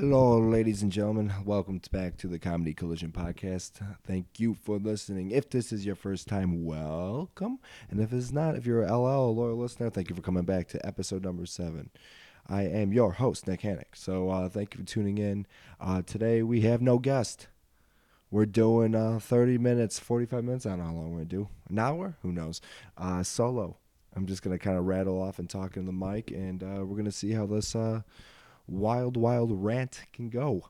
Hello, ladies and gentlemen. Welcome back to the Comedy Collision Podcast. Thank you for listening. If this is your first time, welcome. And if it's not, if you're a LL, a loyal listener, thank you for coming back to episode number seven. I am your host, Nick Hannick. So uh, thank you for tuning in. Uh, today we have no guest. We're doing uh, 30 minutes, 45 minutes. I don't know how long we're going to do. An hour? Who knows? Uh, solo. I'm just going to kind of rattle off and talk in the mic, and uh, we're going to see how this uh, wild, wild rant can go.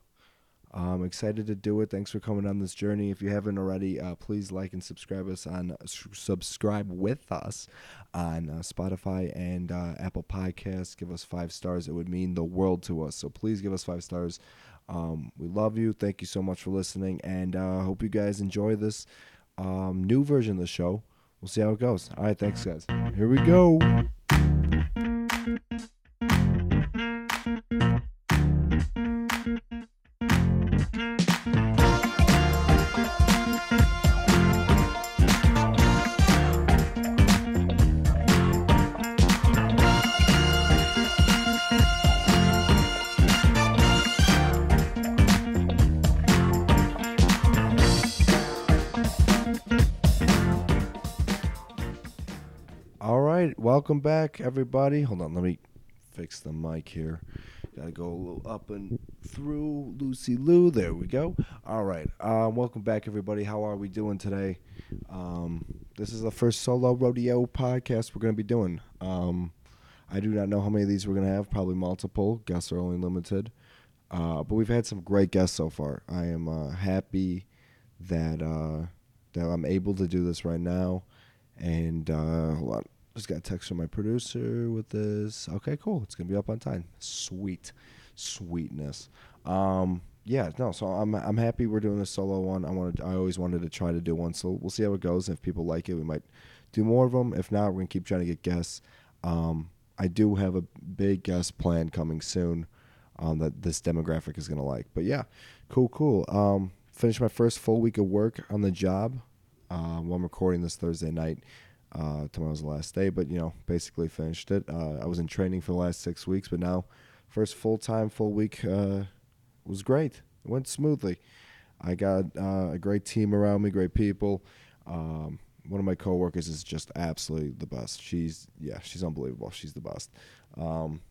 I'm excited to do it. Thanks for coming on this journey. If you haven't already, uh, please like and subscribe us on subscribe with us on uh, Spotify and uh, Apple Podcasts. Give us five stars. It would mean the world to us. So please give us five stars. Um, we love you. Thank you so much for listening, and I hope you guys enjoy this um, new version of the show. We'll see how it goes. All right, thanks, guys. Here we go. Welcome back, everybody. Hold on, let me fix the mic here. Gotta go a little up and through Lucy Lou. There we go. All right, um, welcome back, everybody. How are we doing today? Um, this is the first solo rodeo podcast we're gonna be doing. Um, I do not know how many of these we're gonna have. Probably multiple. Guests are only limited. Uh, but we've had some great guests so far. I am uh, happy that uh, that I'm able to do this right now. And uh, hold on, just got a text from my producer with this. Okay, cool. It's gonna be up on time. Sweet, sweetness. Um, yeah, no. So I'm I'm happy we're doing a solo one. I wanted I always wanted to try to do one. So we'll see how it goes. If people like it, we might do more of them. If not, we're gonna keep trying to get guests. Um, I do have a big guest plan coming soon. Um, that this demographic is gonna like. But yeah, cool, cool. Um, finished my first full week of work on the job. Uh, well, I'm recording this Thursday night. Uh, tomorrow's the last day, but you know, basically finished it. Uh, I was in training for the last six weeks, but now, first full time, full week uh, was great. It went smoothly. I got uh, a great team around me, great people. Um, one of my coworkers is just absolutely the best. She's yeah, she's unbelievable. She's the best. Um,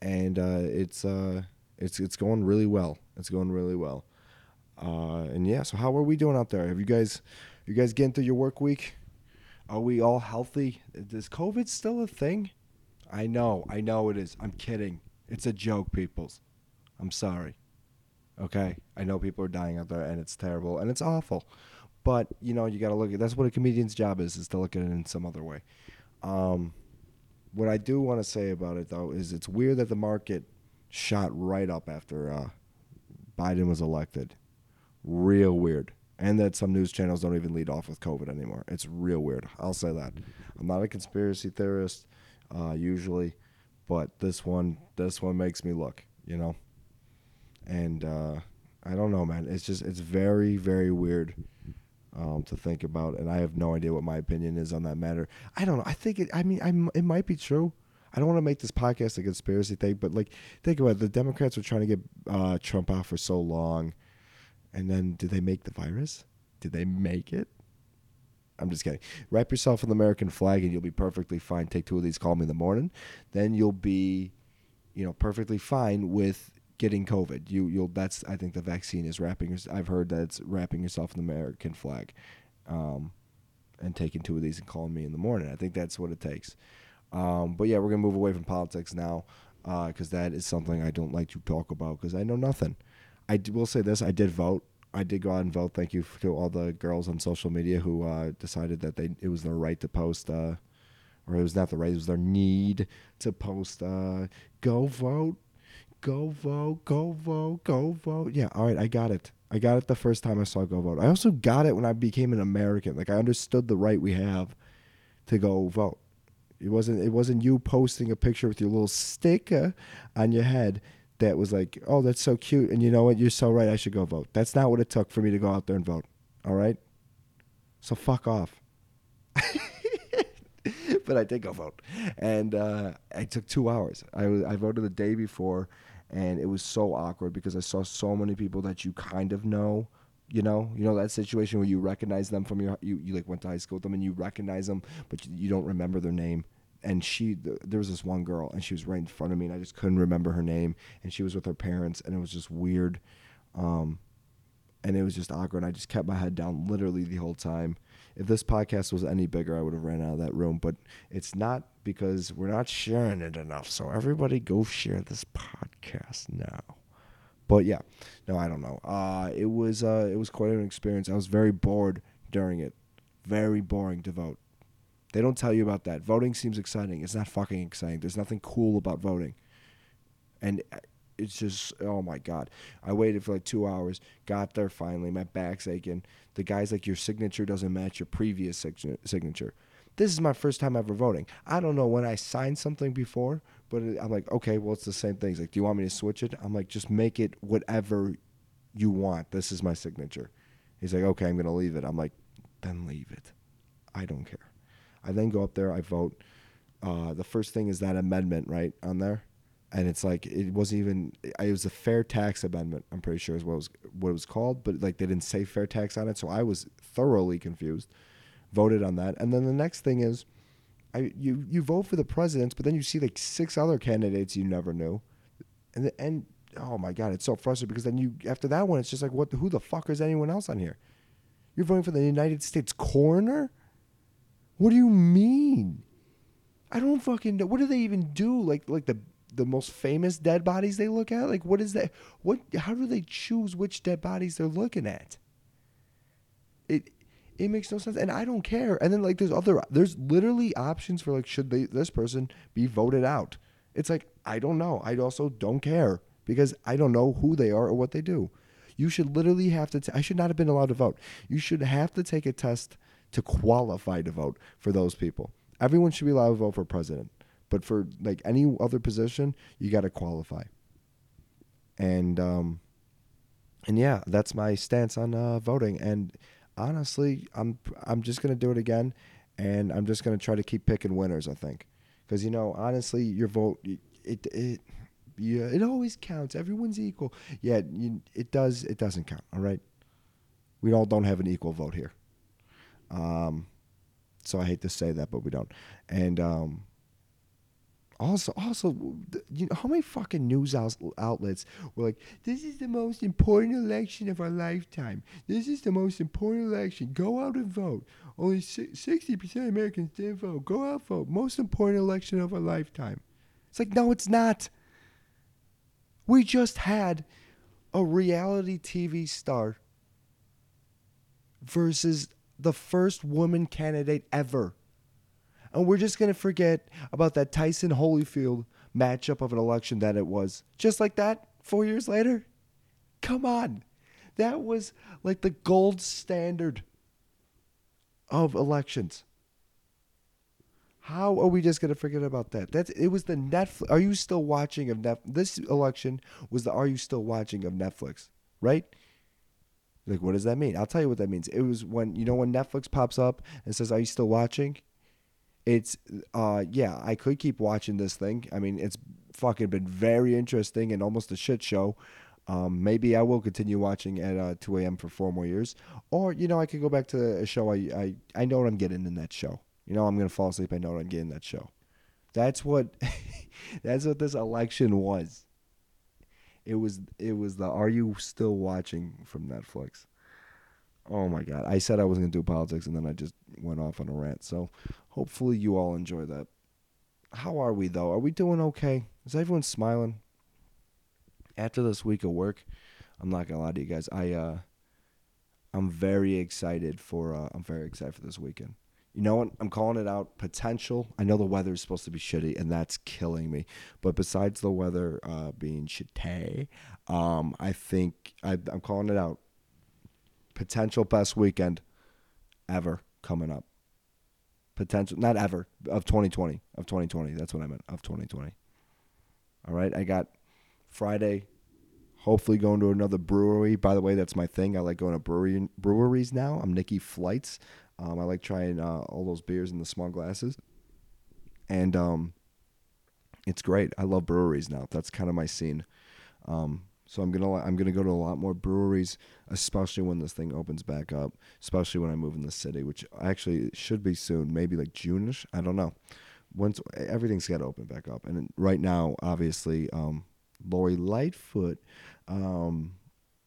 and uh, it's uh, it's it's going really well. It's going really well. And yeah, so how are we doing out there? Have you guys, you guys getting through your work week? Are we all healthy? Is COVID still a thing? I know, I know it is. I'm kidding. It's a joke, peoples. I'm sorry. Okay, I know people are dying out there, and it's terrible and it's awful. But you know, you got to look at that's what a comedian's job is: is to look at it in some other way. Um, what I do want to say about it though is it's weird that the market shot right up after uh, Biden was elected. Real weird. And that some news channels don't even lead off with COVID anymore. It's real weird. I'll say that. I'm not a conspiracy theorist, uh, usually, but this one, this one makes me look. You know, and uh, I don't know, man. It's just it's very very weird um, to think about, and I have no idea what my opinion is on that matter. I don't know. I think it. I mean, I'm, it might be true. I don't want to make this podcast a conspiracy thing, but like, think about it. The Democrats were trying to get uh, Trump out for so long, and then did they make the virus? Did they make it? I'm just kidding. Wrap yourself in the American flag, and you'll be perfectly fine. Take two of these. Call me in the morning. Then you'll be, you know, perfectly fine with getting COVID. You you'll that's I think the vaccine is wrapping. I've heard that it's wrapping yourself in the American flag, um, and taking two of these and calling me in the morning. I think that's what it takes. Um, but yeah, we're gonna move away from politics now, because that is something I don't like to talk about because I know nothing. I will say this: I did vote. I did go out and vote. Thank you to all the girls on social media who uh, decided that they it was their right to post. Uh, or it was not the right; it was their need to post. Uh, go vote, go vote, go vote, go vote. Yeah, all right, I got it. I got it the first time I saw go vote. I also got it when I became an American. Like I understood the right we have to go vote. It wasn't it wasn't you posting a picture with your little sticker on your head that was like, "Oh, that's so cute." And you know what? You're so right. I should go vote. That's not what it took for me to go out there and vote. All right? So fuck off. but I did go vote, and uh, I took two hours. I I voted the day before, and it was so awkward because I saw so many people that you kind of know. You know, you know that situation where you recognize them from your you, you like went to high school with them and you recognize them, but you, you don't remember their name. And she, th- there was this one girl, and she was right in front of me, and I just couldn't remember her name. And she was with her parents, and it was just weird. Um, and it was just awkward. and I just kept my head down literally the whole time. If this podcast was any bigger, I would have ran out of that room, but it's not because we're not sharing it enough. So everybody go share this podcast now. But yeah, no, I don't know. Uh, it was uh, it was quite an experience. I was very bored during it. Very boring to vote. They don't tell you about that. Voting seems exciting. It's not fucking exciting. There's nothing cool about voting. And uh, it's just oh my god. I waited for like two hours, got there finally. My back's aching. The guy's like, your signature doesn't match your previous signature. This is my first time ever voting. I don't know when I signed something before, but I'm like, okay, well it's the same thing. He's like, do you want me to switch it? I'm like, just make it whatever you want. This is my signature. He's like, okay, I'm gonna leave it. I'm like, then leave it. I don't care. I then go up there, I vote. Uh, the first thing is that amendment, right, on there? And it's like it wasn't even it was a fair tax amendment i'm pretty sure is what it was what it was called but like they didn't say fair tax on it so i was thoroughly confused voted on that. And then the next thing is i you you vote for the presidents but then you see like six other candidates you never knew. And the, and oh my god it's so frustrating because then you after that one it's just like what who the fuck is anyone else on here? You're voting for the united states coroner what do you mean I don't fucking know. What do they even do? Like, like the the most famous dead bodies they look at? Like, what is that? What? How do they choose which dead bodies they're looking at? It it makes no sense, and I don't care. And then like, there's other, there's literally options for like, should they this person be voted out? It's like I don't know. I also don't care because I don't know who they are or what they do. You should literally have to. T- I should not have been allowed to vote. You should have to take a test to qualify to vote for those people. Everyone should be allowed to vote for president. But for like any other position, you got to qualify. And um, and yeah, that's my stance on uh, voting. And honestly, I'm I'm just gonna do it again, and I'm just gonna try to keep picking winners. I think, because you know, honestly, your vote it it yeah it always counts. Everyone's equal. Yeah, you, it does. It doesn't count. All right, we all don't have an equal vote here. Um, so I hate to say that, but we don't. And um, also, also, you know how many fucking news outlets were like, "This is the most important election of our lifetime. This is the most important election. Go out and vote. Only sixty percent of Americans didn't vote. Go out vote. Most important election of our lifetime." It's like, no, it's not. We just had a reality TV star versus the first woman candidate ever and we're just going to forget about that Tyson Holyfield matchup of an election that it was. Just like that, four years later? Come on. That was like the gold standard of elections. How are we just going to forget about that? That's it was the Netflix. Are you still watching of Netflix? This election was the Are you still watching of Netflix, right? Like, what does that mean? I'll tell you what that means. It was when you know when Netflix pops up and says, "Are you still watching?" it's uh yeah i could keep watching this thing i mean it's fucking been very interesting and almost a shit show um, maybe I will continue watching at uh, 2 a.m. for four more years, or you know I could go back to a show I I, I know what I'm getting in that show. You know I'm gonna fall asleep. I know what I'm getting in that show. That's what that's what this election was. It was it was the Are you still watching from Netflix? Oh my god! I said I wasn't gonna do politics, and then I just went off on a rant. So hopefully you all enjoy that. How are we though? Are we doing okay? Is everyone smiling? After this week of work, I'm not gonna lie to you guys. I uh, I'm very excited for. Uh, I'm very excited for this weekend. You know what? I'm calling it out. Potential. I know the weather is supposed to be shitty, and that's killing me. But besides the weather uh, being shitty, um, I think I, I'm calling it out. Potential best weekend ever coming up potential not ever of 2020 of 2020 that's what i meant of 2020 all right i got friday hopefully going to another brewery by the way that's my thing i like going to brewery breweries now i'm nikki flights um, i like trying uh, all those beers in the small glasses and um, it's great i love breweries now that's kind of my scene Um, so I'm gonna I'm gonna go to a lot more breweries, especially when this thing opens back up. Especially when I move in the city, which actually should be soon, maybe like Juneish. I don't know. Once everything's got to open back up, and right now, obviously, um, Lori Lightfoot um,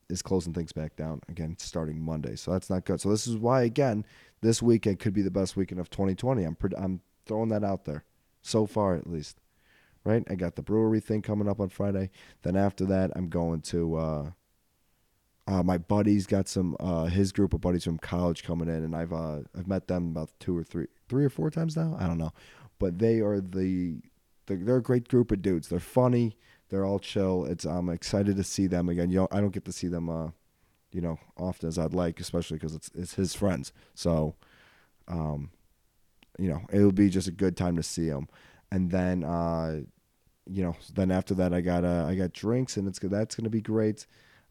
is closing things back down again, starting Monday. So that's not good. So this is why again, this weekend could be the best weekend of 2020. I'm I'm throwing that out there, so far at least right? I got the brewery thing coming up on Friday. Then after that, I'm going to. Uh, uh, my buddy's got some uh, his group of buddies from college coming in, and I've uh, I've met them about two or three, three or four times now. I don't know, but they are the they're a great group of dudes. They're funny. They're all chill. It's I'm excited to see them again. You know, I don't get to see them, uh, you know, often as I'd like, especially because it's it's his friends. So, um, you know, it'll be just a good time to see them and then uh, you know, then after that, I got uh, I got drinks, and it's that's gonna be great.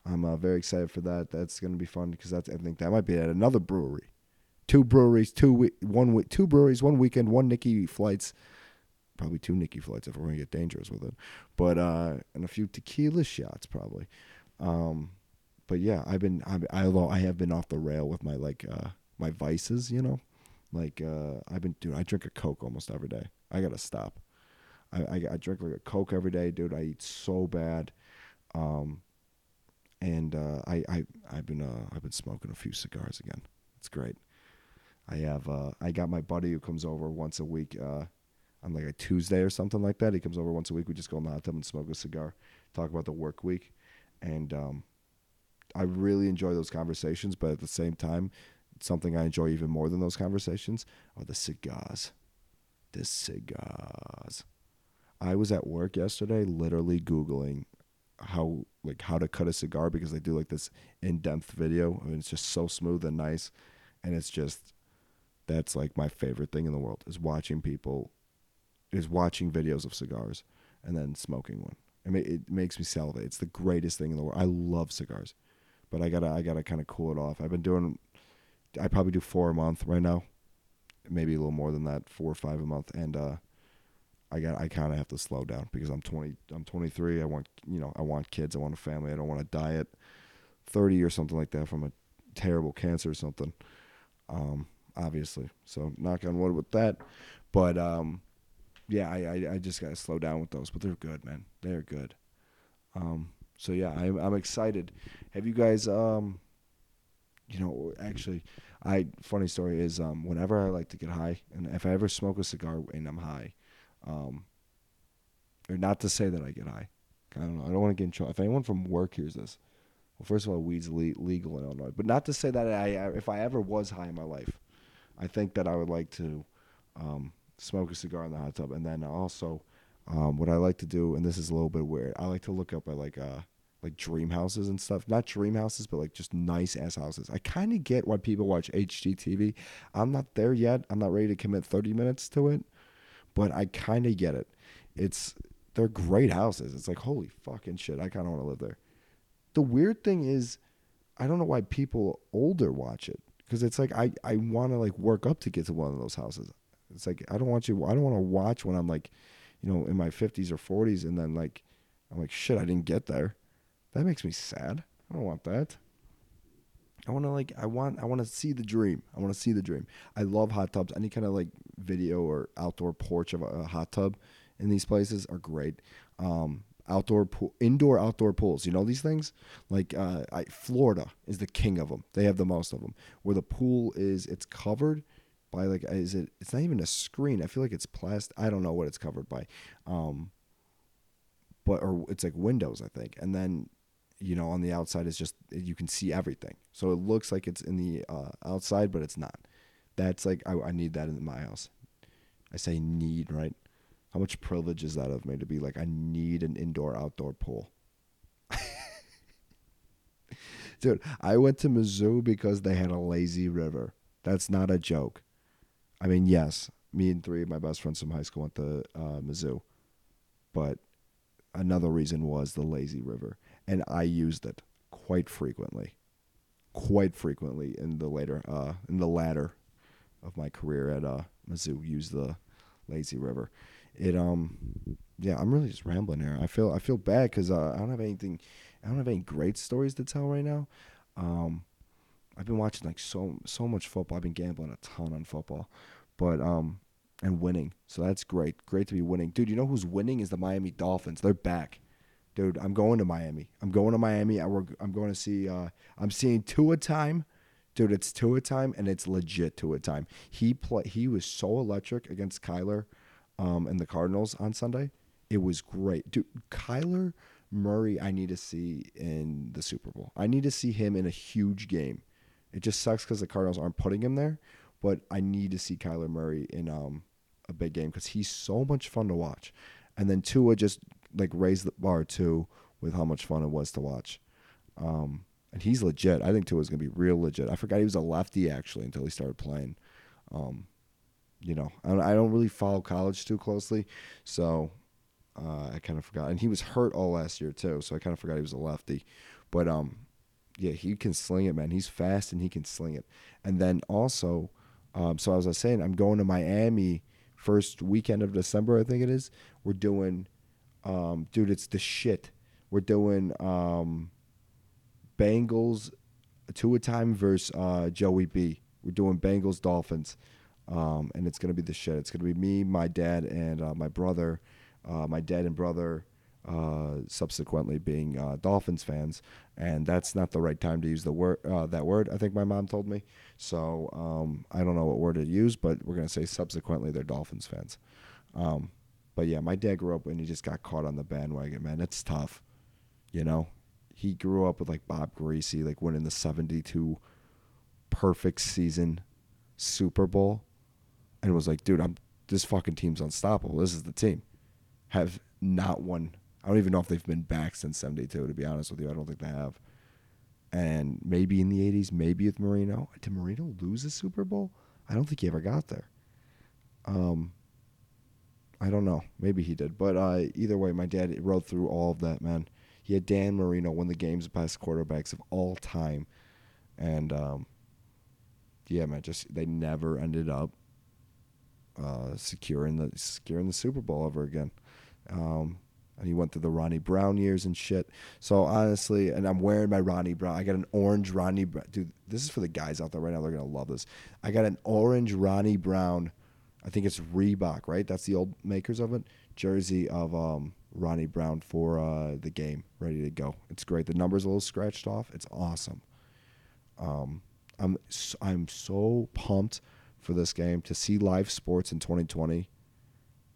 I'm uh, very excited for that. That's gonna be fun because that's I think that might be at another brewery, two breweries, two we- one week, two breweries, one weekend, one Nikki flights, probably two Nikki flights if we're gonna get dangerous with it, but uh, and a few tequila shots probably. Um, but yeah, I've been I although I have been off the rail with my like uh, my vices, you know, like uh, I've been doing I drink a Coke almost every day. I gotta stop. I, I, I drink like a Coke every day, dude. I eat so bad, um, and uh, I I I've been uh, I've been smoking a few cigars again. It's great. I have uh, I got my buddy who comes over once a week uh, on like a Tuesday or something like that. He comes over once a week. We just go in the hot tub and smoke a cigar, talk about the work week, and um, I really enjoy those conversations. But at the same time, something I enjoy even more than those conversations are the cigars the cigars. I was at work yesterday, literally googling how like how to cut a cigar because they do like this in-depth video. I mean, it's just so smooth and nice, and it's just that's like my favorite thing in the world is watching people is watching videos of cigars and then smoking one. I mean, it makes me salivate. It's the greatest thing in the world. I love cigars, but I gotta I gotta kind of cool it off. I've been doing. I probably do four a month right now maybe a little more than that, four or five a month, and uh, I got I kind of have to slow down because I'm 20, I'm 23. I want you know I want kids, I want a family. I don't want to die at 30 or something like that from a terrible cancer or something. Um, obviously, so knock on wood with that. But um, yeah, I, I, I just gotta slow down with those. But they're good, man. They're good. Um, so yeah, I'm I'm excited. Have you guys um, you know, actually, I funny story is um, whenever I like to get high, and if I ever smoke a cigar and I'm high, um, or not to say that I get high, I don't know. I don't want to get in trouble. If anyone from work hears this, well, first of all, weed's le- legal in Illinois, but not to say that I, if I ever was high in my life, I think that I would like to um, smoke a cigar in the hot tub, and then also, um, what I like to do, and this is a little bit weird, I like to look up at like uh, like dream houses and stuff. Not dream houses, but like just nice ass houses. I kind of get why people watch HGTV. I'm not there yet. I'm not ready to commit 30 minutes to it, but I kind of get it. It's they're great houses. It's like holy fucking shit. I kind of want to live there. The weird thing is, I don't know why people older watch it because it's like I I want to like work up to get to one of those houses. It's like I don't want you. I don't want to watch when I'm like, you know, in my 50s or 40s, and then like I'm like shit. I didn't get there that makes me sad. I don't want that. I want to like I want I want to see the dream. I want to see the dream. I love hot tubs. Any kind of like video or outdoor porch of a, a hot tub in these places are great. Um, outdoor pool, indoor outdoor pools. You know these things? Like uh, I, Florida is the king of them. They have the most of them. Where the pool is, it's covered by like is it? It's not even a screen. I feel like it's plastic. I don't know what it's covered by. Um, but or it's like windows, I think. And then you know, on the outside is just you can see everything. So it looks like it's in the uh, outside, but it's not. That's like I, I need that in my house. I say need, right? How much privilege is that of me to be like I need an indoor outdoor pool? Dude, I went to Mizzou because they had a lazy river. That's not a joke. I mean, yes, me and three of my best friends from high school went to uh, Mizzou, but another reason was the lazy river and I used it quite frequently, quite frequently in the later uh, in the latter of my career at uh, Mizzou. Used the lazy river. it um yeah i'm really just rambling here i feel i feel bad because uh, i don't have anything i don't have any great stories to tell right now um i've been watching like so so much football. I've been gambling a ton on football but um and winning. So that's great. Great to be winning. Dude you know who's winning is the miami dolphins. They're back. Dude i'm going to miami. I'm going to miami. I work, i'm going to see uh i'm seeing Tua time. Dude it's Tua time and it's legit Tua time. He play he was so electric against kyler um, and the Cardinals on Sunday. It was great. Dude, Kyler Murray, I need to see in the Super Bowl. I need to see him in a huge game. It just sucks because the Cardinals aren't putting him there, but I need to see Kyler Murray in um, a big game because he's so much fun to watch. And then Tua just like raised the bar too with how much fun it was to watch. Um, and he's legit. I think Tua's gonna be real legit. I forgot he was a lefty actually until he started playing. Um, you know, I, don't really follow college too closely, so uh, I kind of forgot. And he was hurt all last year too, so I kind of forgot he was a lefty. But um, yeah, he can sling it, man. He's fast and he can sling it. And then also, um, so as I was saying, I'm going to Miami first weekend of December, I think it is. We're doing, um, dude, it's the shit. We're doing um, Bengals Tua time versus uh, Joey B. We're doing Bengals Dolphins um, and it's gonna be the shit. It's gonna be me, my dad, and uh, my brother. Uh, my dad and brother uh, subsequently being uh, Dolphins fans, and that's not the right time to use the word uh, that word. I think my mom told me. So um, I don't know what word to use, but we're gonna say subsequently they're Dolphins fans. Um, but yeah, my dad grew up and he just got caught on the bandwagon. Man, it's tough. You know, he grew up with like Bob Griese, like winning the '72 perfect season Super Bowl and was like, dude, I'm this fucking team's unstoppable. This is the team. Have not won. I don't even know if they've been back since '72. To be honest with you, I don't think they have. And maybe in the '80s, maybe with Marino. Did Marino lose a Super Bowl? I don't think he ever got there. Um, I don't know. Maybe he did. But uh, either way, my dad rode through all of that, man. He had Dan Marino, one of the game's best quarterbacks of all time. And um, yeah, man, just they never ended up uh, securing the securing the Super Bowl ever again. Um, he went through the Ronnie Brown years and shit. So honestly, and I'm wearing my Ronnie Brown. I got an orange Ronnie Brown. Dude, this is for the guys out there right now. They're gonna love this. I got an orange Ronnie Brown. I think it's Reebok, right? That's the old makers of it. Jersey of um, Ronnie Brown for uh, the game, ready to go. It's great. The number's a little scratched off. It's awesome. Um, I'm I'm so pumped for this game to see live sports in 2020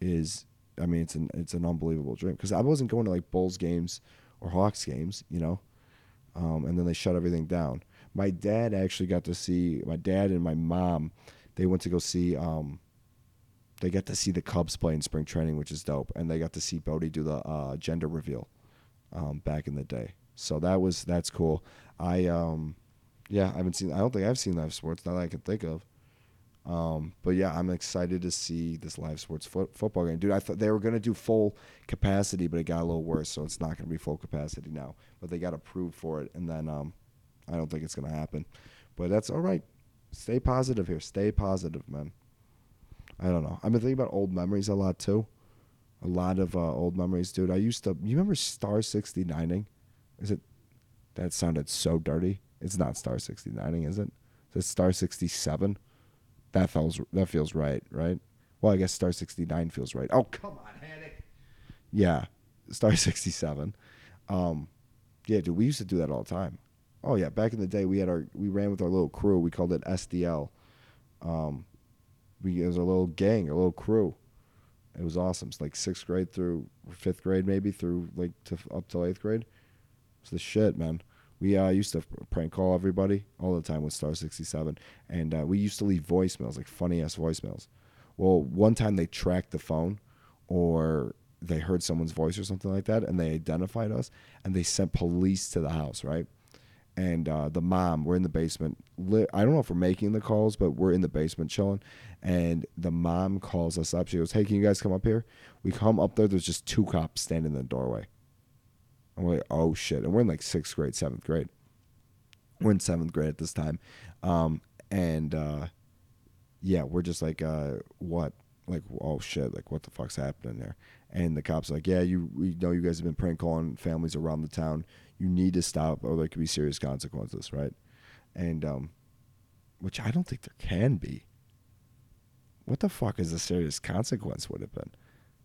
is I mean it's an it's an unbelievable dream because I wasn't going to like Bulls games or Hawks games, you know, um, and then they shut everything down. My dad actually got to see my dad and my mom. They went to go see. Um, they got to see the Cubs play in spring training, which is dope, and they got to see Bodie do the uh, gender reveal um, back in the day. So that was that's cool. I um, yeah, I haven't seen. I don't think I've seen live sports now that I can think of. Um, but yeah, I'm excited to see this live sports fo- football game, dude. I thought they were gonna do full capacity, but it got a little worse, so it's not gonna be full capacity now. But they got approved for it, and then um, I don't think it's gonna happen. But that's all right. Stay positive here. Stay positive, man. I don't know. I've been thinking about old memories a lot too. A lot of uh, old memories, dude. I used to. You remember Star 69ing? Is it? That sounded so dirty. It's not Star 69ing, is it? Is it Star 67? That feels that feels right, right? Well, I guess Star 69 feels right. Oh, come on, Hannick. Yeah, Star 67. Um, yeah, dude, we used to do that all the time. Oh yeah, back in the day, we had our we ran with our little crew. We called it SDL. Um, we it was a little gang, a little crew. It was awesome. It's like sixth grade through fifth grade, maybe through like to up till eighth grade. It's the shit, man. We uh, used to prank call everybody all the time with Star 67. And uh, we used to leave voicemails, like funny ass voicemails. Well, one time they tracked the phone or they heard someone's voice or something like that and they identified us and they sent police to the house, right? And uh, the mom, we're in the basement. I don't know if we're making the calls, but we're in the basement chilling. And the mom calls us up. She goes, Hey, can you guys come up here? We come up there. There's just two cops standing in the doorway. We're like, oh shit. And we're in like sixth grade, seventh grade. We're in seventh grade at this time. Um, and uh, yeah, we're just like, uh, what? like, oh shit, like what the fuck's happening there? And the cops like, yeah, you we know you guys have been prank calling families around the town. You need to stop, or there could be serious consequences, right? And um, which I don't think there can be. What the fuck is a serious consequence would have been?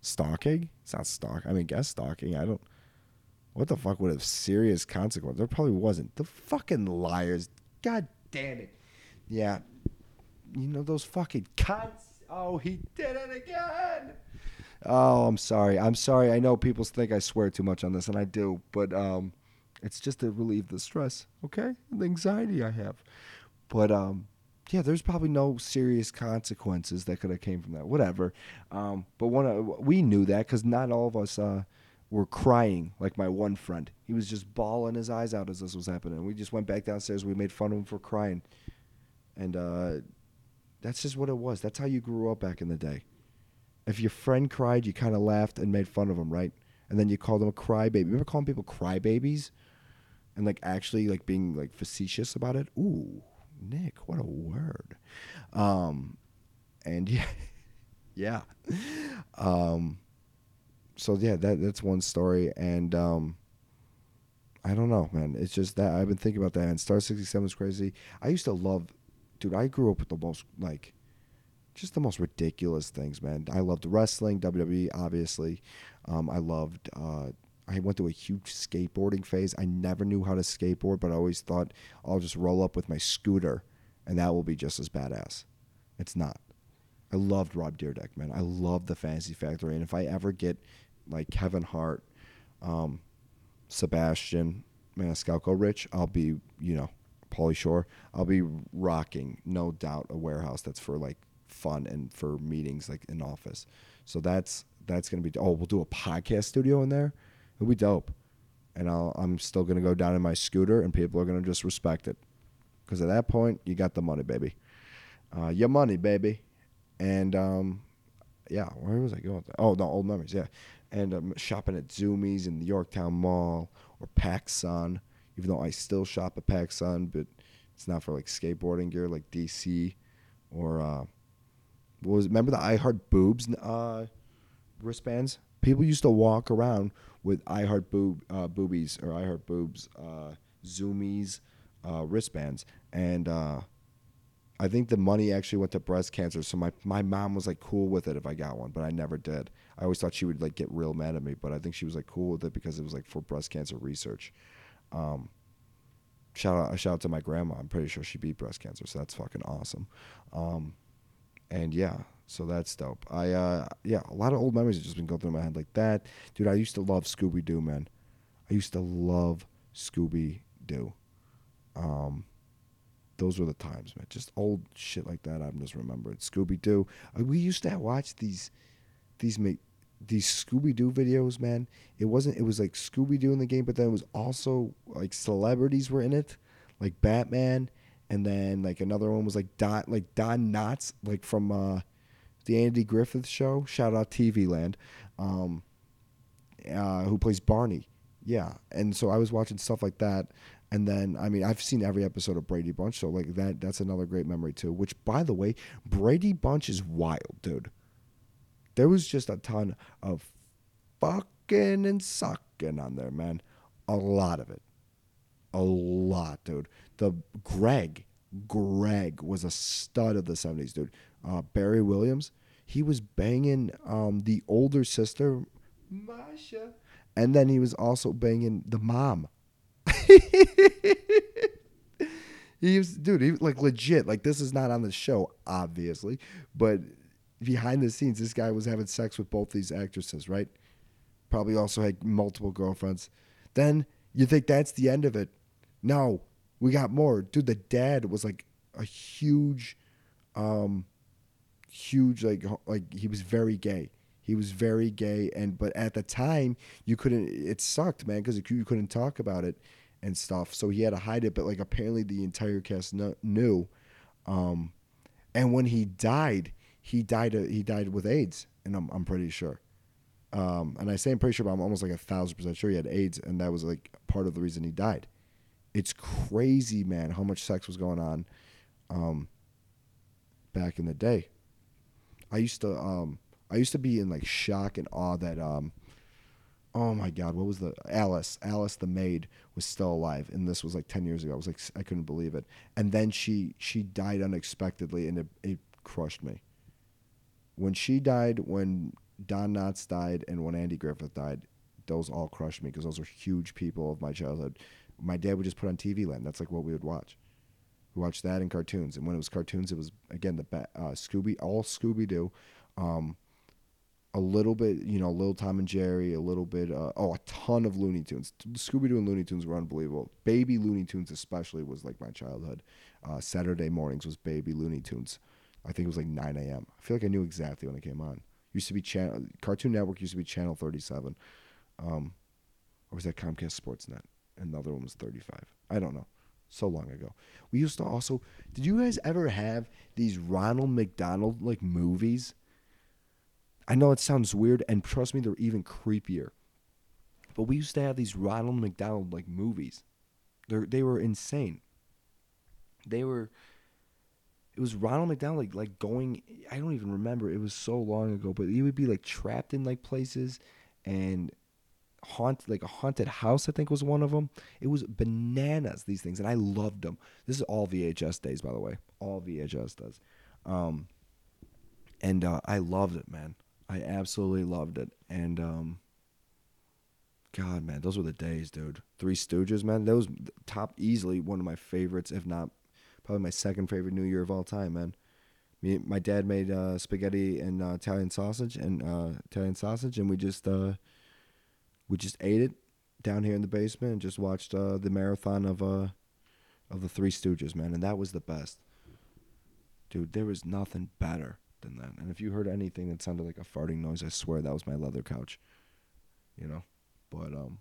Stalking? It's not stalk. I mean, guess stalking. I don't. What the fuck would have serious consequence? There probably wasn't. The fucking liars. God damn it. Yeah. You know those fucking cunts. Oh, he did it again. Oh, I'm sorry. I'm sorry. I know people think I swear too much on this, and I do, but um, it's just to relieve the stress, okay, the anxiety I have. But um, yeah, there's probably no serious consequences that could have came from that. Whatever. Um, but one, of, we knew that because not all of us uh, were crying like my one friend. He was just bawling his eyes out as this was happening. We just went back downstairs. We made fun of him for crying, and uh, that's just what it was. That's how you grew up back in the day. If your friend cried, you kind of laughed and made fun of him, right? And then you called him a crybaby. Remember calling people crybabies, and like actually like being like facetious about it? Ooh, Nick, what a word. Um, and yeah, yeah. Um, so yeah, that that's one story, and um, I don't know, man. It's just that I've been thinking about that. And Star sixty seven is crazy. I used to love, dude. I grew up with the most like, just the most ridiculous things, man. I loved wrestling, WWE, obviously. Um, I loved. Uh, I went through a huge skateboarding phase. I never knew how to skateboard, but I always thought I'll just roll up with my scooter, and that will be just as badass. It's not. I loved Rob Dyrdek, man. I love the Fantasy Factory, and if I ever get like Kevin Hart, um, Sebastian Maniscalco rich, I'll be, you know, Pauly Shore. I'll be rocking, no doubt, a warehouse that's for like fun and for meetings, like in office. So that's that's gonna be. Oh, we'll do a podcast studio in there. It'll be dope. And I'll, I'm still gonna go down in my scooter, and people are gonna just respect it, because at that point, you got the money, baby. Uh, your money, baby. And um, yeah, where was I going? Oh, no, old memories. Yeah, and I'm shopping at Zumiez in the Yorktown Mall or PacSun, even though I still shop at PacSun, but it's not for like skateboarding gear like DC or uh, was it? remember the I Heart Boobs uh, wristbands? People used to walk around with I Heart Boob uh, Boobies or I Heart Boobs uh, Zumiez uh, wristbands, and uh, I think the money actually went to breast cancer. So my my mom was like cool with it if I got one, but I never did. I always thought she would like get real mad at me, but I think she was like cool with it because it was like for breast cancer research. Um, shout out shout out to my grandma. I'm pretty sure she beat breast cancer, so that's fucking awesome. Um, and yeah, so that's dope. I uh, yeah, a lot of old memories have just been going through my head like that, dude. I used to love Scooby Doo, man. I used to love Scooby Doo. Um, those were the times, man. Just old shit like that. I'm just remembering Scooby Doo. Uh, we used to watch these, these these Scooby Doo videos, man. It wasn't. It was like Scooby Doo in the game, but then it was also like celebrities were in it, like Batman, and then like another one was like Don, like Don Knotts, like from uh, the Andy Griffith Show. Shout out TV Land, um, uh, who plays Barney. Yeah, and so I was watching stuff like that, and then I mean I've seen every episode of Brady Bunch, so like that that's another great memory too. Which by the way, Brady Bunch is wild, dude there was just a ton of fucking and sucking on there, man. A lot of it. A lot, dude. The Greg, Greg was a stud of the 70s, dude. Uh, Barry Williams, he was banging um, the older sister, Marcia, and then he was also banging the mom. he was, dude, he like legit. Like this is not on the show, obviously, but behind the scenes, this guy was having sex with both these actresses, right? Probably also had multiple girlfriends. Then you think that's the end of it. No, we got more. Dude, the dad was like a huge, um, huge, like, like he was very gay. He was very gay. And, but at the time, you couldn't, it sucked, man, because you couldn't talk about it and stuff. So he had to hide it. But like apparently the entire cast knew. Um, and when he died, he died. He died with AIDS, and I'm I'm pretty sure. Um, and I say I'm pretty sure, but I'm almost like a thousand percent sure he had AIDS, and that was like part of the reason he died. It's crazy, man, how much sex was going on um, back in the day. I used to um I used to be in like shock and awe that um oh my god what was the Alice Alice the maid was still alive and this was like 10 years ago. I was like I couldn't believe it. And then she she died unexpectedly and it, it crushed me. When she died, when Don Knotts died and when Andy Griffith died, those all crushed me because those were huge people of my childhood. My dad would just put on TV Land. That's like what we would watch. We watched that in cartoons, and when it was cartoons, it was again the uh, Scooby, all Scooby Doo, um, a little bit, you know, Little Tom and Jerry, a little bit, uh, oh, a ton of Looney Tunes. Scooby Doo and Looney Tunes were unbelievable. Baby Looney Tunes, especially, was like my childhood. Uh, Saturday mornings was Baby Looney Tunes. I think it was like 9 a.m. I feel like I knew exactly when it came on. Used to be channel Cartoon Network used to be channel 37. Um, or was that Comcast Sportsnet? Another one was 35. I don't know. So long ago. We used to also. Did you guys ever have these Ronald McDonald like movies? I know it sounds weird, and trust me, they're even creepier. But we used to have these Ronald McDonald like movies. They they were insane. They were. It was Ronald McDonald like like going. I don't even remember. It was so long ago, but he would be like trapped in like places, and haunt like a haunted house. I think was one of them. It was bananas. These things, and I loved them. This is all VHS days, by the way. All VHS does. Um, and uh, I loved it, man. I absolutely loved it. And um, God, man, those were the days, dude. Three Stooges, man. Those top easily one of my favorites, if not probably my second favorite New Year of all time, man. Me, my dad made uh, spaghetti and uh, Italian sausage and uh, Italian sausage, and we just uh, we just ate it down here in the basement and just watched uh, the marathon of uh of the Three Stooges, man, and that was the best. Dude, there was nothing better than that. And if you heard anything that sounded like a farting noise, I swear that was my leather couch. You know, but um,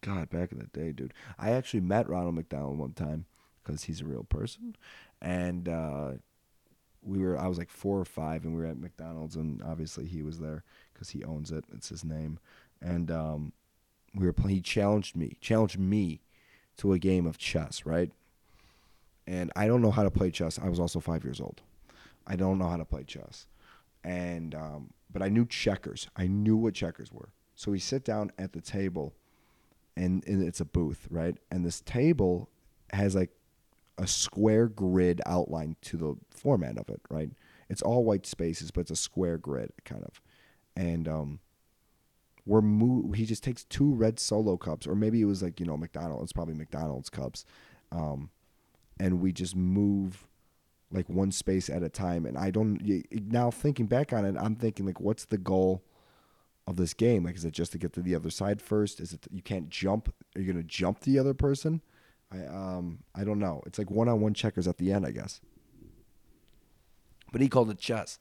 God, back in the day, dude, I actually met Ronald McDonald one time because he's a real person, and uh, we were I was like four or five, and we were at McDonald's, and obviously he was there because he owns it. It's his name, and um, we were playing. He challenged me, challenged me to a game of chess, right? And I don't know how to play chess. I was also five years old. I don't know how to play chess, and um, but I knew checkers. I knew what checkers were. So we sit down at the table, and, and it's a booth, right? And this table has like a square grid outline to the format of it, right? It's all white spaces, but it's a square grid kind of, and um, we're mo- he just takes two red solo cups, or maybe it was like you know McDonald's, it's probably McDonald's cups, um, and we just move like one space at a time. And I don't now thinking back on it, I'm thinking like, what's the goal of this game? Like, is it just to get to the other side first? Is it you can't jump? Are you gonna jump the other person? I um I don't know. It's like one on one checkers at the end, I guess. But he called it chess.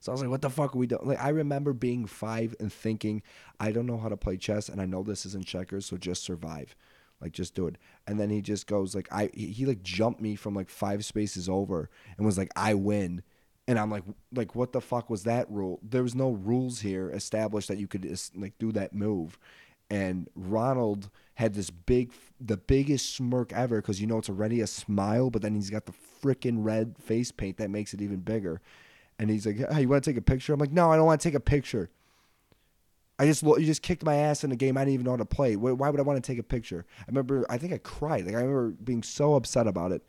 So I was like, what the fuck are we doing? Like, I remember being five and thinking, I don't know how to play chess, and I know this isn't checkers, so just survive. Like, just do it. And then he just goes, like, I, he, he like jumped me from like five spaces over and was like, I win. And I'm like, like, what the fuck was that rule? There was no rules here established that you could like do that move. And Ronald had this big, the biggest smirk ever because you know it's already a smile, but then he's got the freaking red face paint that makes it even bigger. And he's like, "Hey, you want to take a picture?" I'm like, "No, I don't want to take a picture. I just you just kicked my ass in a game I didn't even know how to play. Why would I want to take a picture?" I remember, I think I cried. Like I remember being so upset about it.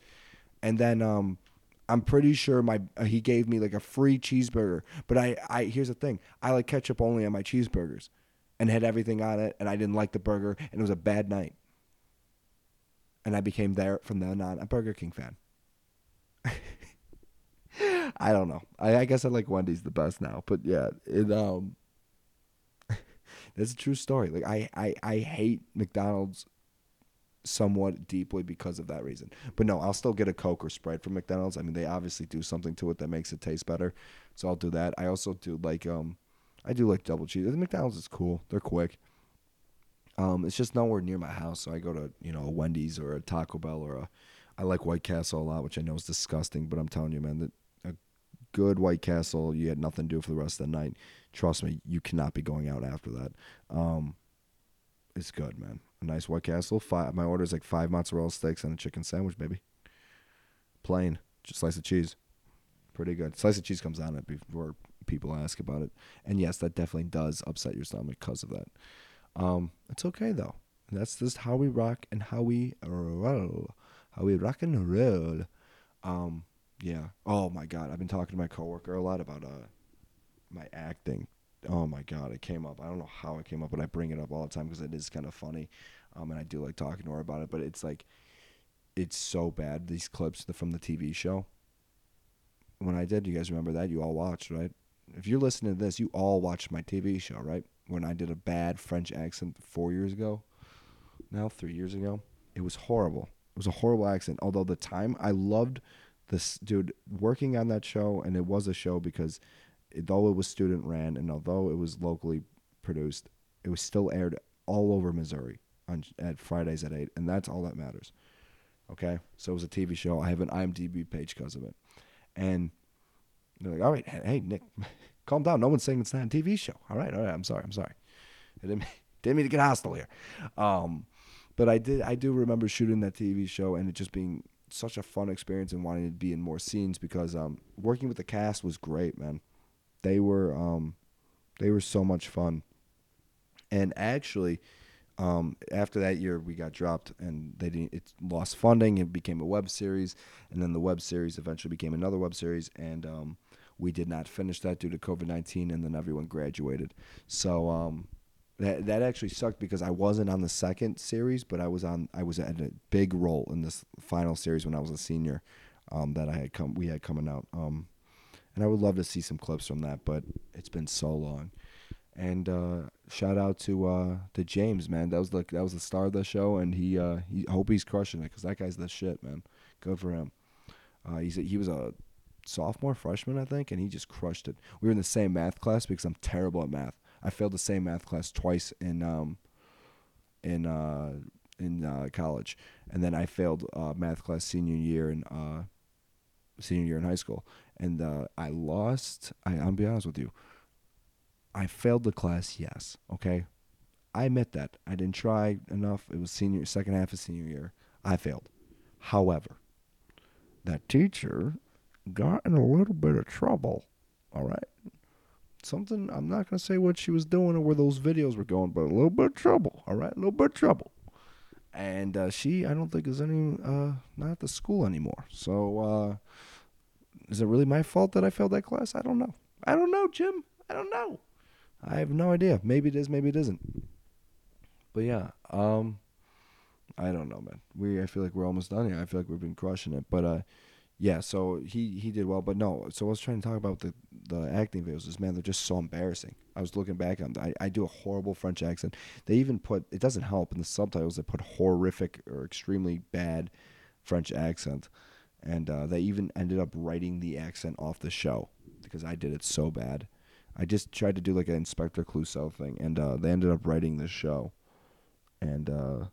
And then um, I'm pretty sure my uh, he gave me like a free cheeseburger. But I, I here's the thing, I like ketchup only on my cheeseburgers, and had everything on it, and I didn't like the burger, and it was a bad night. And I became there from then on a Burger King fan. I don't know. I, I, guess I like Wendy's the best now, but yeah, it um, that's a true story. Like I, I, I hate McDonald's somewhat deeply because of that reason. But no, I'll still get a Coke or Sprite from McDonald's. I mean, they obviously do something to it that makes it taste better, so I'll do that. I also do like um, I do like double cheese. The McDonald's is cool. They're quick. Um, it's just nowhere near my house, so I go to you know a Wendy's or a Taco Bell or a. I like White Castle a lot, which I know is disgusting, but I'm telling you, man, that a good White Castle. You had nothing to do for the rest of the night. Trust me, you cannot be going out after that. Um, it's good, man. A nice White Castle. Five. My order is like five mozzarella sticks and a chicken sandwich, baby. Plain, just slice of cheese. Pretty good. Slice of cheese comes on it before people ask about it. And yes, that definitely does upset your stomach because of that. Um, it's okay though. That's just how we rock and how we roll. How we rock and roll. Um, yeah. Oh my god, I've been talking to my coworker a lot about uh my acting. Oh my god, it came up. I don't know how it came up, but I bring it up all the time because it is kind of funny. Um, and I do like talking to her about it. But it's like, it's so bad. These clips from the TV show. When I did, you guys remember that? You all watched, right? If you're listening to this, you all watched my TV show, right? When I did a bad French accent four years ago, now three years ago, it was horrible. It was a horrible accent. Although the time I loved this dude working on that show, and it was a show because it, though it was student ran and although it was locally produced, it was still aired all over Missouri on at Fridays at eight, and that's all that matters. Okay, so it was a TV show. I have an IMDb page because of it, and they're like, "All right, hey Nick, calm down. No one's saying it's not a TV show. All right, all right. I'm sorry. I'm sorry. I didn't didn't mean to get hostile here." Um, but I did. I do remember shooting that TV show and it just being such a fun experience and wanting to be in more scenes because um, working with the cast was great, man. They were um, they were so much fun, and actually, um, after that year we got dropped and they didn't. It lost funding. It became a web series, and then the web series eventually became another web series, and um, we did not finish that due to COVID nineteen, and then everyone graduated. So um, that that actually sucked because I wasn't on the second series, but I was on. I was at a big role in this final series when I was a senior. Um, that I had come, we had coming out. Um, and I would love to see some clips from that, but it's been so long. And uh, shout out to uh, to James, man. That was the that was the star of the show, and he uh, he hope he's crushing it because that guy's the shit, man. Good for him. Uh, he's a, he was a sophomore, freshman, I think, and he just crushed it. We were in the same math class because I'm terrible at math. I failed the same math class twice in um in uh in uh, college, and then I failed uh, math class senior year in uh senior year in high school, and uh, I lost. I, I'll be honest with you. I failed the class. Yes, okay. I admit that I didn't try enough. It was senior second half of senior year. I failed. However, that teacher got in a little bit of trouble. All right. Something I'm not gonna say what she was doing or where those videos were going, but a little bit of trouble. All right, a little bit of trouble. And uh, she, I don't think is any uh, not at the school anymore. So uh, is it really my fault that I failed that class? I don't know. I don't know, Jim. I don't know. I have no idea. Maybe it is, maybe it isn't. But yeah, um I don't know, man. We I feel like we're almost done here. I feel like we've been crushing it. But uh yeah, so he he did well, but no. So I was trying to talk about the the acting videos. Man, they're just so embarrassing. I was looking back on. I I do a horrible French accent. They even put it doesn't help in the subtitles. They put horrific or extremely bad French accent and uh, they even ended up writing the accent off the show because I did it so bad. I just tried to do like an Inspector Clouseau thing, and uh, they ended up writing the show. And uh,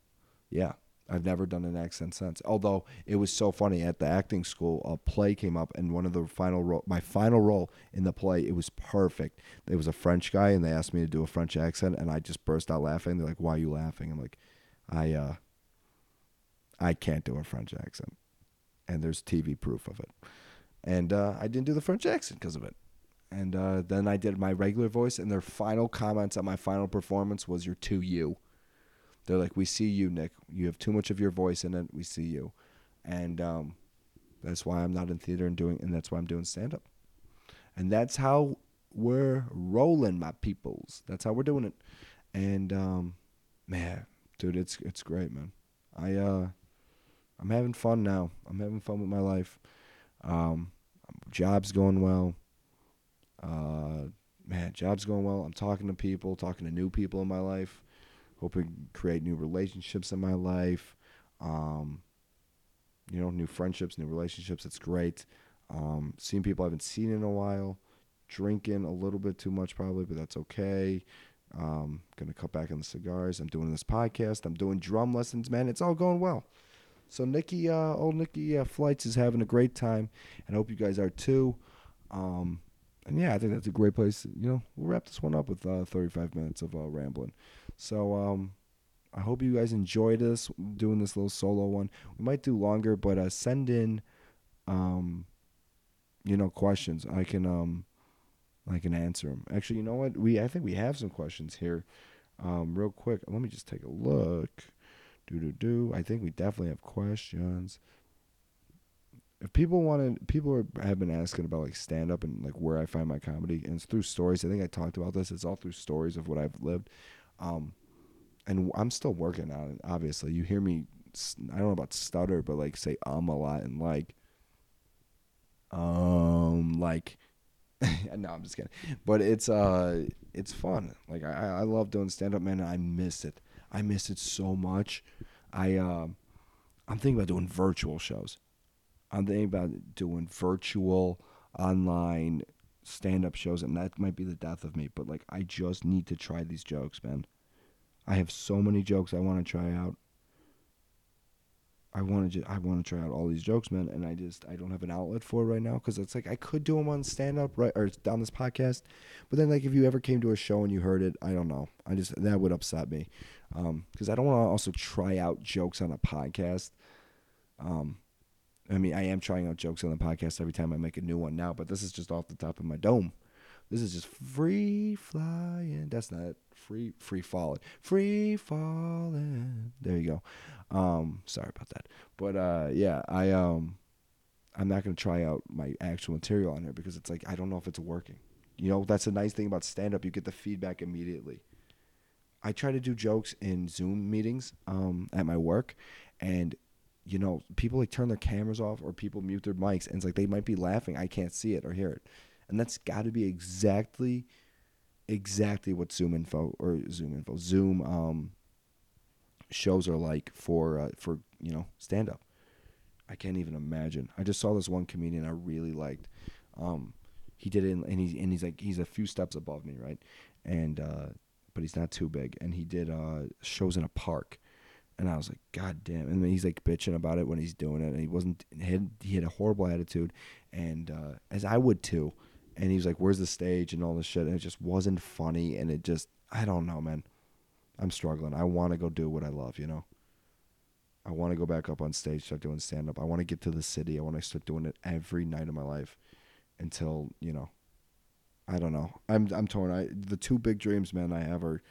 yeah, I've never done an accent since. Although it was so funny at the acting school, a play came up, and one of the final role, my final role in the play, it was perfect. It was a French guy, and they asked me to do a French accent, and I just burst out laughing. They're like, "Why are you laughing?" I'm like, "I uh, I can't do a French accent." and there's TV proof of it. And uh, I didn't do the French accent because of it. And uh, then I did my regular voice, and their final comments on my final performance was, "You're too you." They're like, "We see you, Nick. You have too much of your voice in it. We see you," and um, that's why I'm not in theater and doing, and that's why I'm doing stand up. And that's how we're rolling, my peoples. That's how we're doing it. And um, man, dude, it's it's great, man. I uh, I'm having fun now. I'm having fun with my life. Um, job's going well. Uh, man, job's going well. I'm talking to people, talking to new people in my life, hoping to create new relationships in my life. Um, you know, new friendships, new relationships. It's great. Um, seeing people I haven't seen in a while. Drinking a little bit too much probably, but that's okay. Um, gonna cut back on the cigars. I'm doing this podcast. I'm doing drum lessons, man. It's all going well. So Nikki, uh, old Nikki uh, Flights is having a great time, and I hope you guys are too. Um, and yeah, I think that's a great place. You know, we'll wrap this one up with uh, 35 minutes of uh, rambling. So um, I hope you guys enjoyed this doing this little solo one. We might do longer, but uh, send in, um, you know, questions. I can, um, I can answer them. Actually, you know what? We I think we have some questions here. Um, real quick, let me just take a look. Do do do. I think we definitely have questions. If people want to, people are, have been asking about like stand up and like where I find my comedy, and it's through stories. I think I talked about this. It's all through stories of what I've lived. Um, and I'm still working on it. Obviously, you hear me. I don't know about stutter, but like say um a lot and like um like no, I'm just kidding. But it's uh it's fun. Like I I love doing stand up, man. I miss it. I miss it so much. I uh, I'm thinking about doing virtual shows. I'm thinking about doing virtual online stand up shows and that might be the death of me, but like I just need to try these jokes, man. I have so many jokes I want to try out. I want to I want to try out all these jokes, man, and I just I don't have an outlet for right now because it's like I could do them on stand up right or on this podcast, but then like if you ever came to a show and you heard it, I don't know, I just that would upset me because um, I don't want to also try out jokes on a podcast. Um, I mean, I am trying out jokes on the podcast every time I make a new one now, but this is just off the top of my dome. This is just free flying. That's not. Free free falling. Free falling. There you go. Um, sorry about that. But uh, yeah, I um, I'm not gonna try out my actual material on here because it's like I don't know if it's working. You know, that's a nice thing about stand up. You get the feedback immediately. I try to do jokes in Zoom meetings um, at my work, and you know, people like turn their cameras off or people mute their mics, and it's like they might be laughing. I can't see it or hear it, and that's got to be exactly, exactly what Zoom info or Zoom info Zoom um, shows are like for uh, for you know stand up. I can't even imagine. I just saw this one comedian I really liked. Um, he did it, in, and he's and he's like he's a few steps above me, right? And uh, but he's not too big. And he did uh, shows in a park, and I was like, God damn! And then he's like bitching about it when he's doing it, and he wasn't. He had, he had a horrible attitude, and uh, as I would too. And he was like, "Where's the stage?" and all this shit, and it just wasn't funny, and it just I don't know, man. I'm struggling. I want to go do what I love, you know. I want to go back up on stage, start doing stand up. I want to get to the city. I want to start doing it every night of my life until, you know, I don't know. I'm I'm torn. I the two big dreams, man, I have are,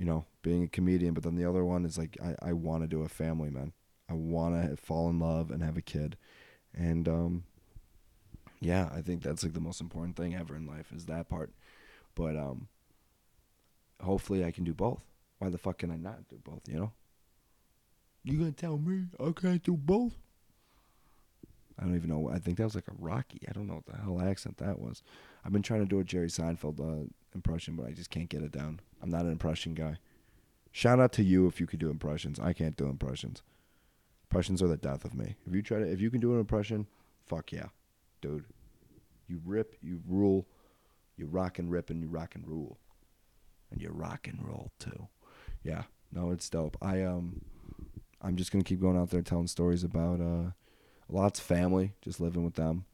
you know, being a comedian, but then the other one is like I, I want to do a family, man. I want to fall in love and have a kid. And um yeah, I think that's like the most important thing ever in life is that part. But um hopefully I can do both. Why the fuck can I not do both, you know? You gonna tell me I can't do both? I don't even know. I think that was like a Rocky. I don't know what the hell accent that was. I've been trying to do a Jerry Seinfeld uh, impression, but I just can't get it down. I'm not an impression guy. Shout out to you if you could do impressions. I can't do impressions. Impressions are the death of me. If you try to, if you can do an impression, fuck yeah, dude. You rip, you rule, you rock and rip, and you rock and rule, and you rock and roll too yeah, no, it's dope. I um, I'm just gonna keep going out there telling stories about uh, lots of family, just living with them,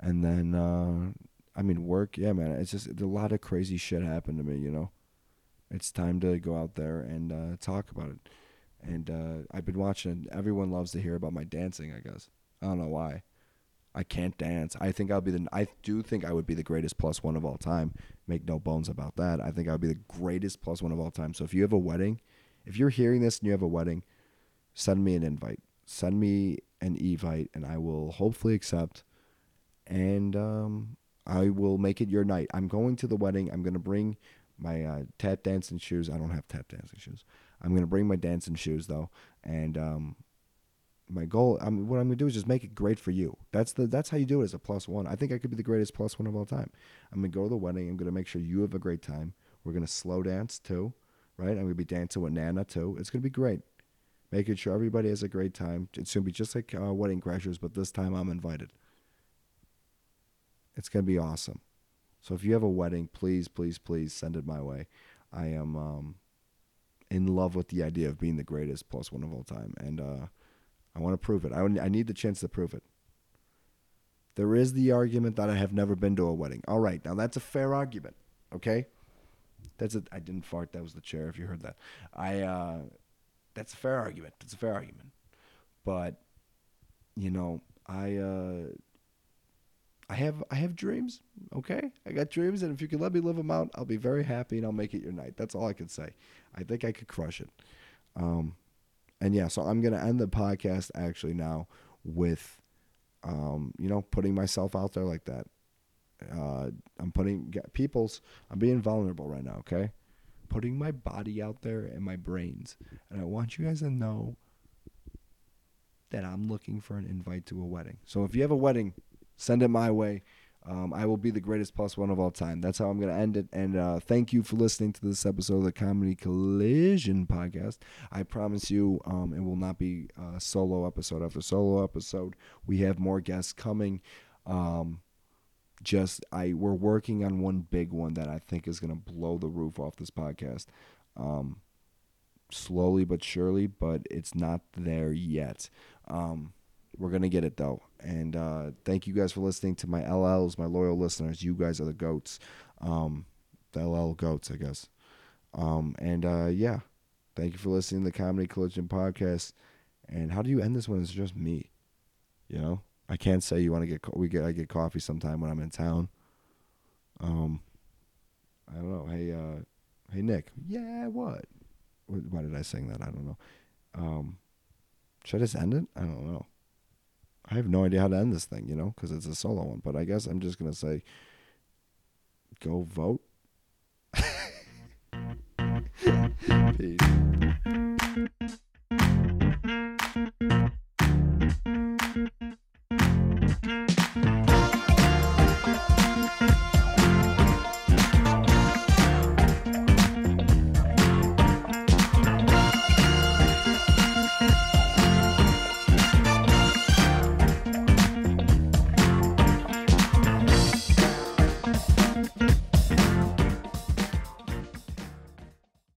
and then uh, I mean work. Yeah, man, it's just a lot of crazy shit happened to me. You know, it's time to go out there and uh, talk about it. And uh, I've been watching. Everyone loves to hear about my dancing. I guess I don't know why. I can't dance. I think I'll be the. I do think I would be the greatest plus one of all time. Make no bones about that. I think I would be the greatest plus one of all time. So if you have a wedding, if you're hearing this and you have a wedding, send me an invite. Send me an evite, and I will hopefully accept. And um, I will make it your night. I'm going to the wedding. I'm gonna bring my uh, tap dancing shoes. I don't have tap dancing shoes. I'm gonna bring my dancing shoes though, and um, my goal. I mean, what I'm gonna do is just make it great for you. That's the that's how you do it as a plus one. I think I could be the greatest plus one of all time. I'm gonna go to the wedding. I'm gonna make sure you have a great time. We're gonna slow dance too, right? I'm gonna be dancing with Nana too. It's gonna be great. Making sure everybody has a great time. It's gonna be just like uh, Wedding Crashers, but this time I'm invited. It's gonna be awesome. So if you have a wedding, please, please, please send it my way. I am um, in love with the idea of being the greatest plus one of all time, and uh, I want to prove it. I, I need the chance to prove it. There is the argument that I have never been to a wedding. All right, now that's a fair argument. Okay, that's a. I didn't fart. That was the chair. If you heard that, I. Uh, that's a fair argument. It's a fair argument, but you know, I. Uh, I have I have dreams. Okay, I got dreams, and if you can let me live them out, I'll be very happy, and I'll make it your night. That's all I can say. I think I could crush it. Um, and yeah, so I'm gonna end the podcast actually now with, um, you know, putting myself out there like that. Uh, I'm putting people's. I'm being vulnerable right now. Okay, putting my body out there and my brains, and I want you guys to know that I'm looking for an invite to a wedding. So if you have a wedding, send it my way. Um, I will be the greatest plus one of all time. That's how I'm going to end it. And uh, thank you for listening to this episode of the Comedy Collision podcast. I promise you, um, it will not be a solo episode after solo episode. We have more guests coming. Um, just I we're working on one big one that I think is going to blow the roof off this podcast. Um, slowly but surely, but it's not there yet. We're gonna get it though. And uh, thank you guys for listening to my LLs, my loyal listeners. You guys are the goats, um, the LL goats, I guess. Um, and uh, yeah, thank you for listening to the Comedy Collision podcast. And how do you end this when it's just me? You know, I can't say you want to get we get I get coffee sometime when I'm in town. Um, I don't know. Hey, uh, hey Nick. Yeah, what? Why did I sing that? I don't know. Um, should I just end it? I don't know. I have no idea how to end this thing, you know, because it's a solo one. But I guess I'm just gonna say, go vote. Peace.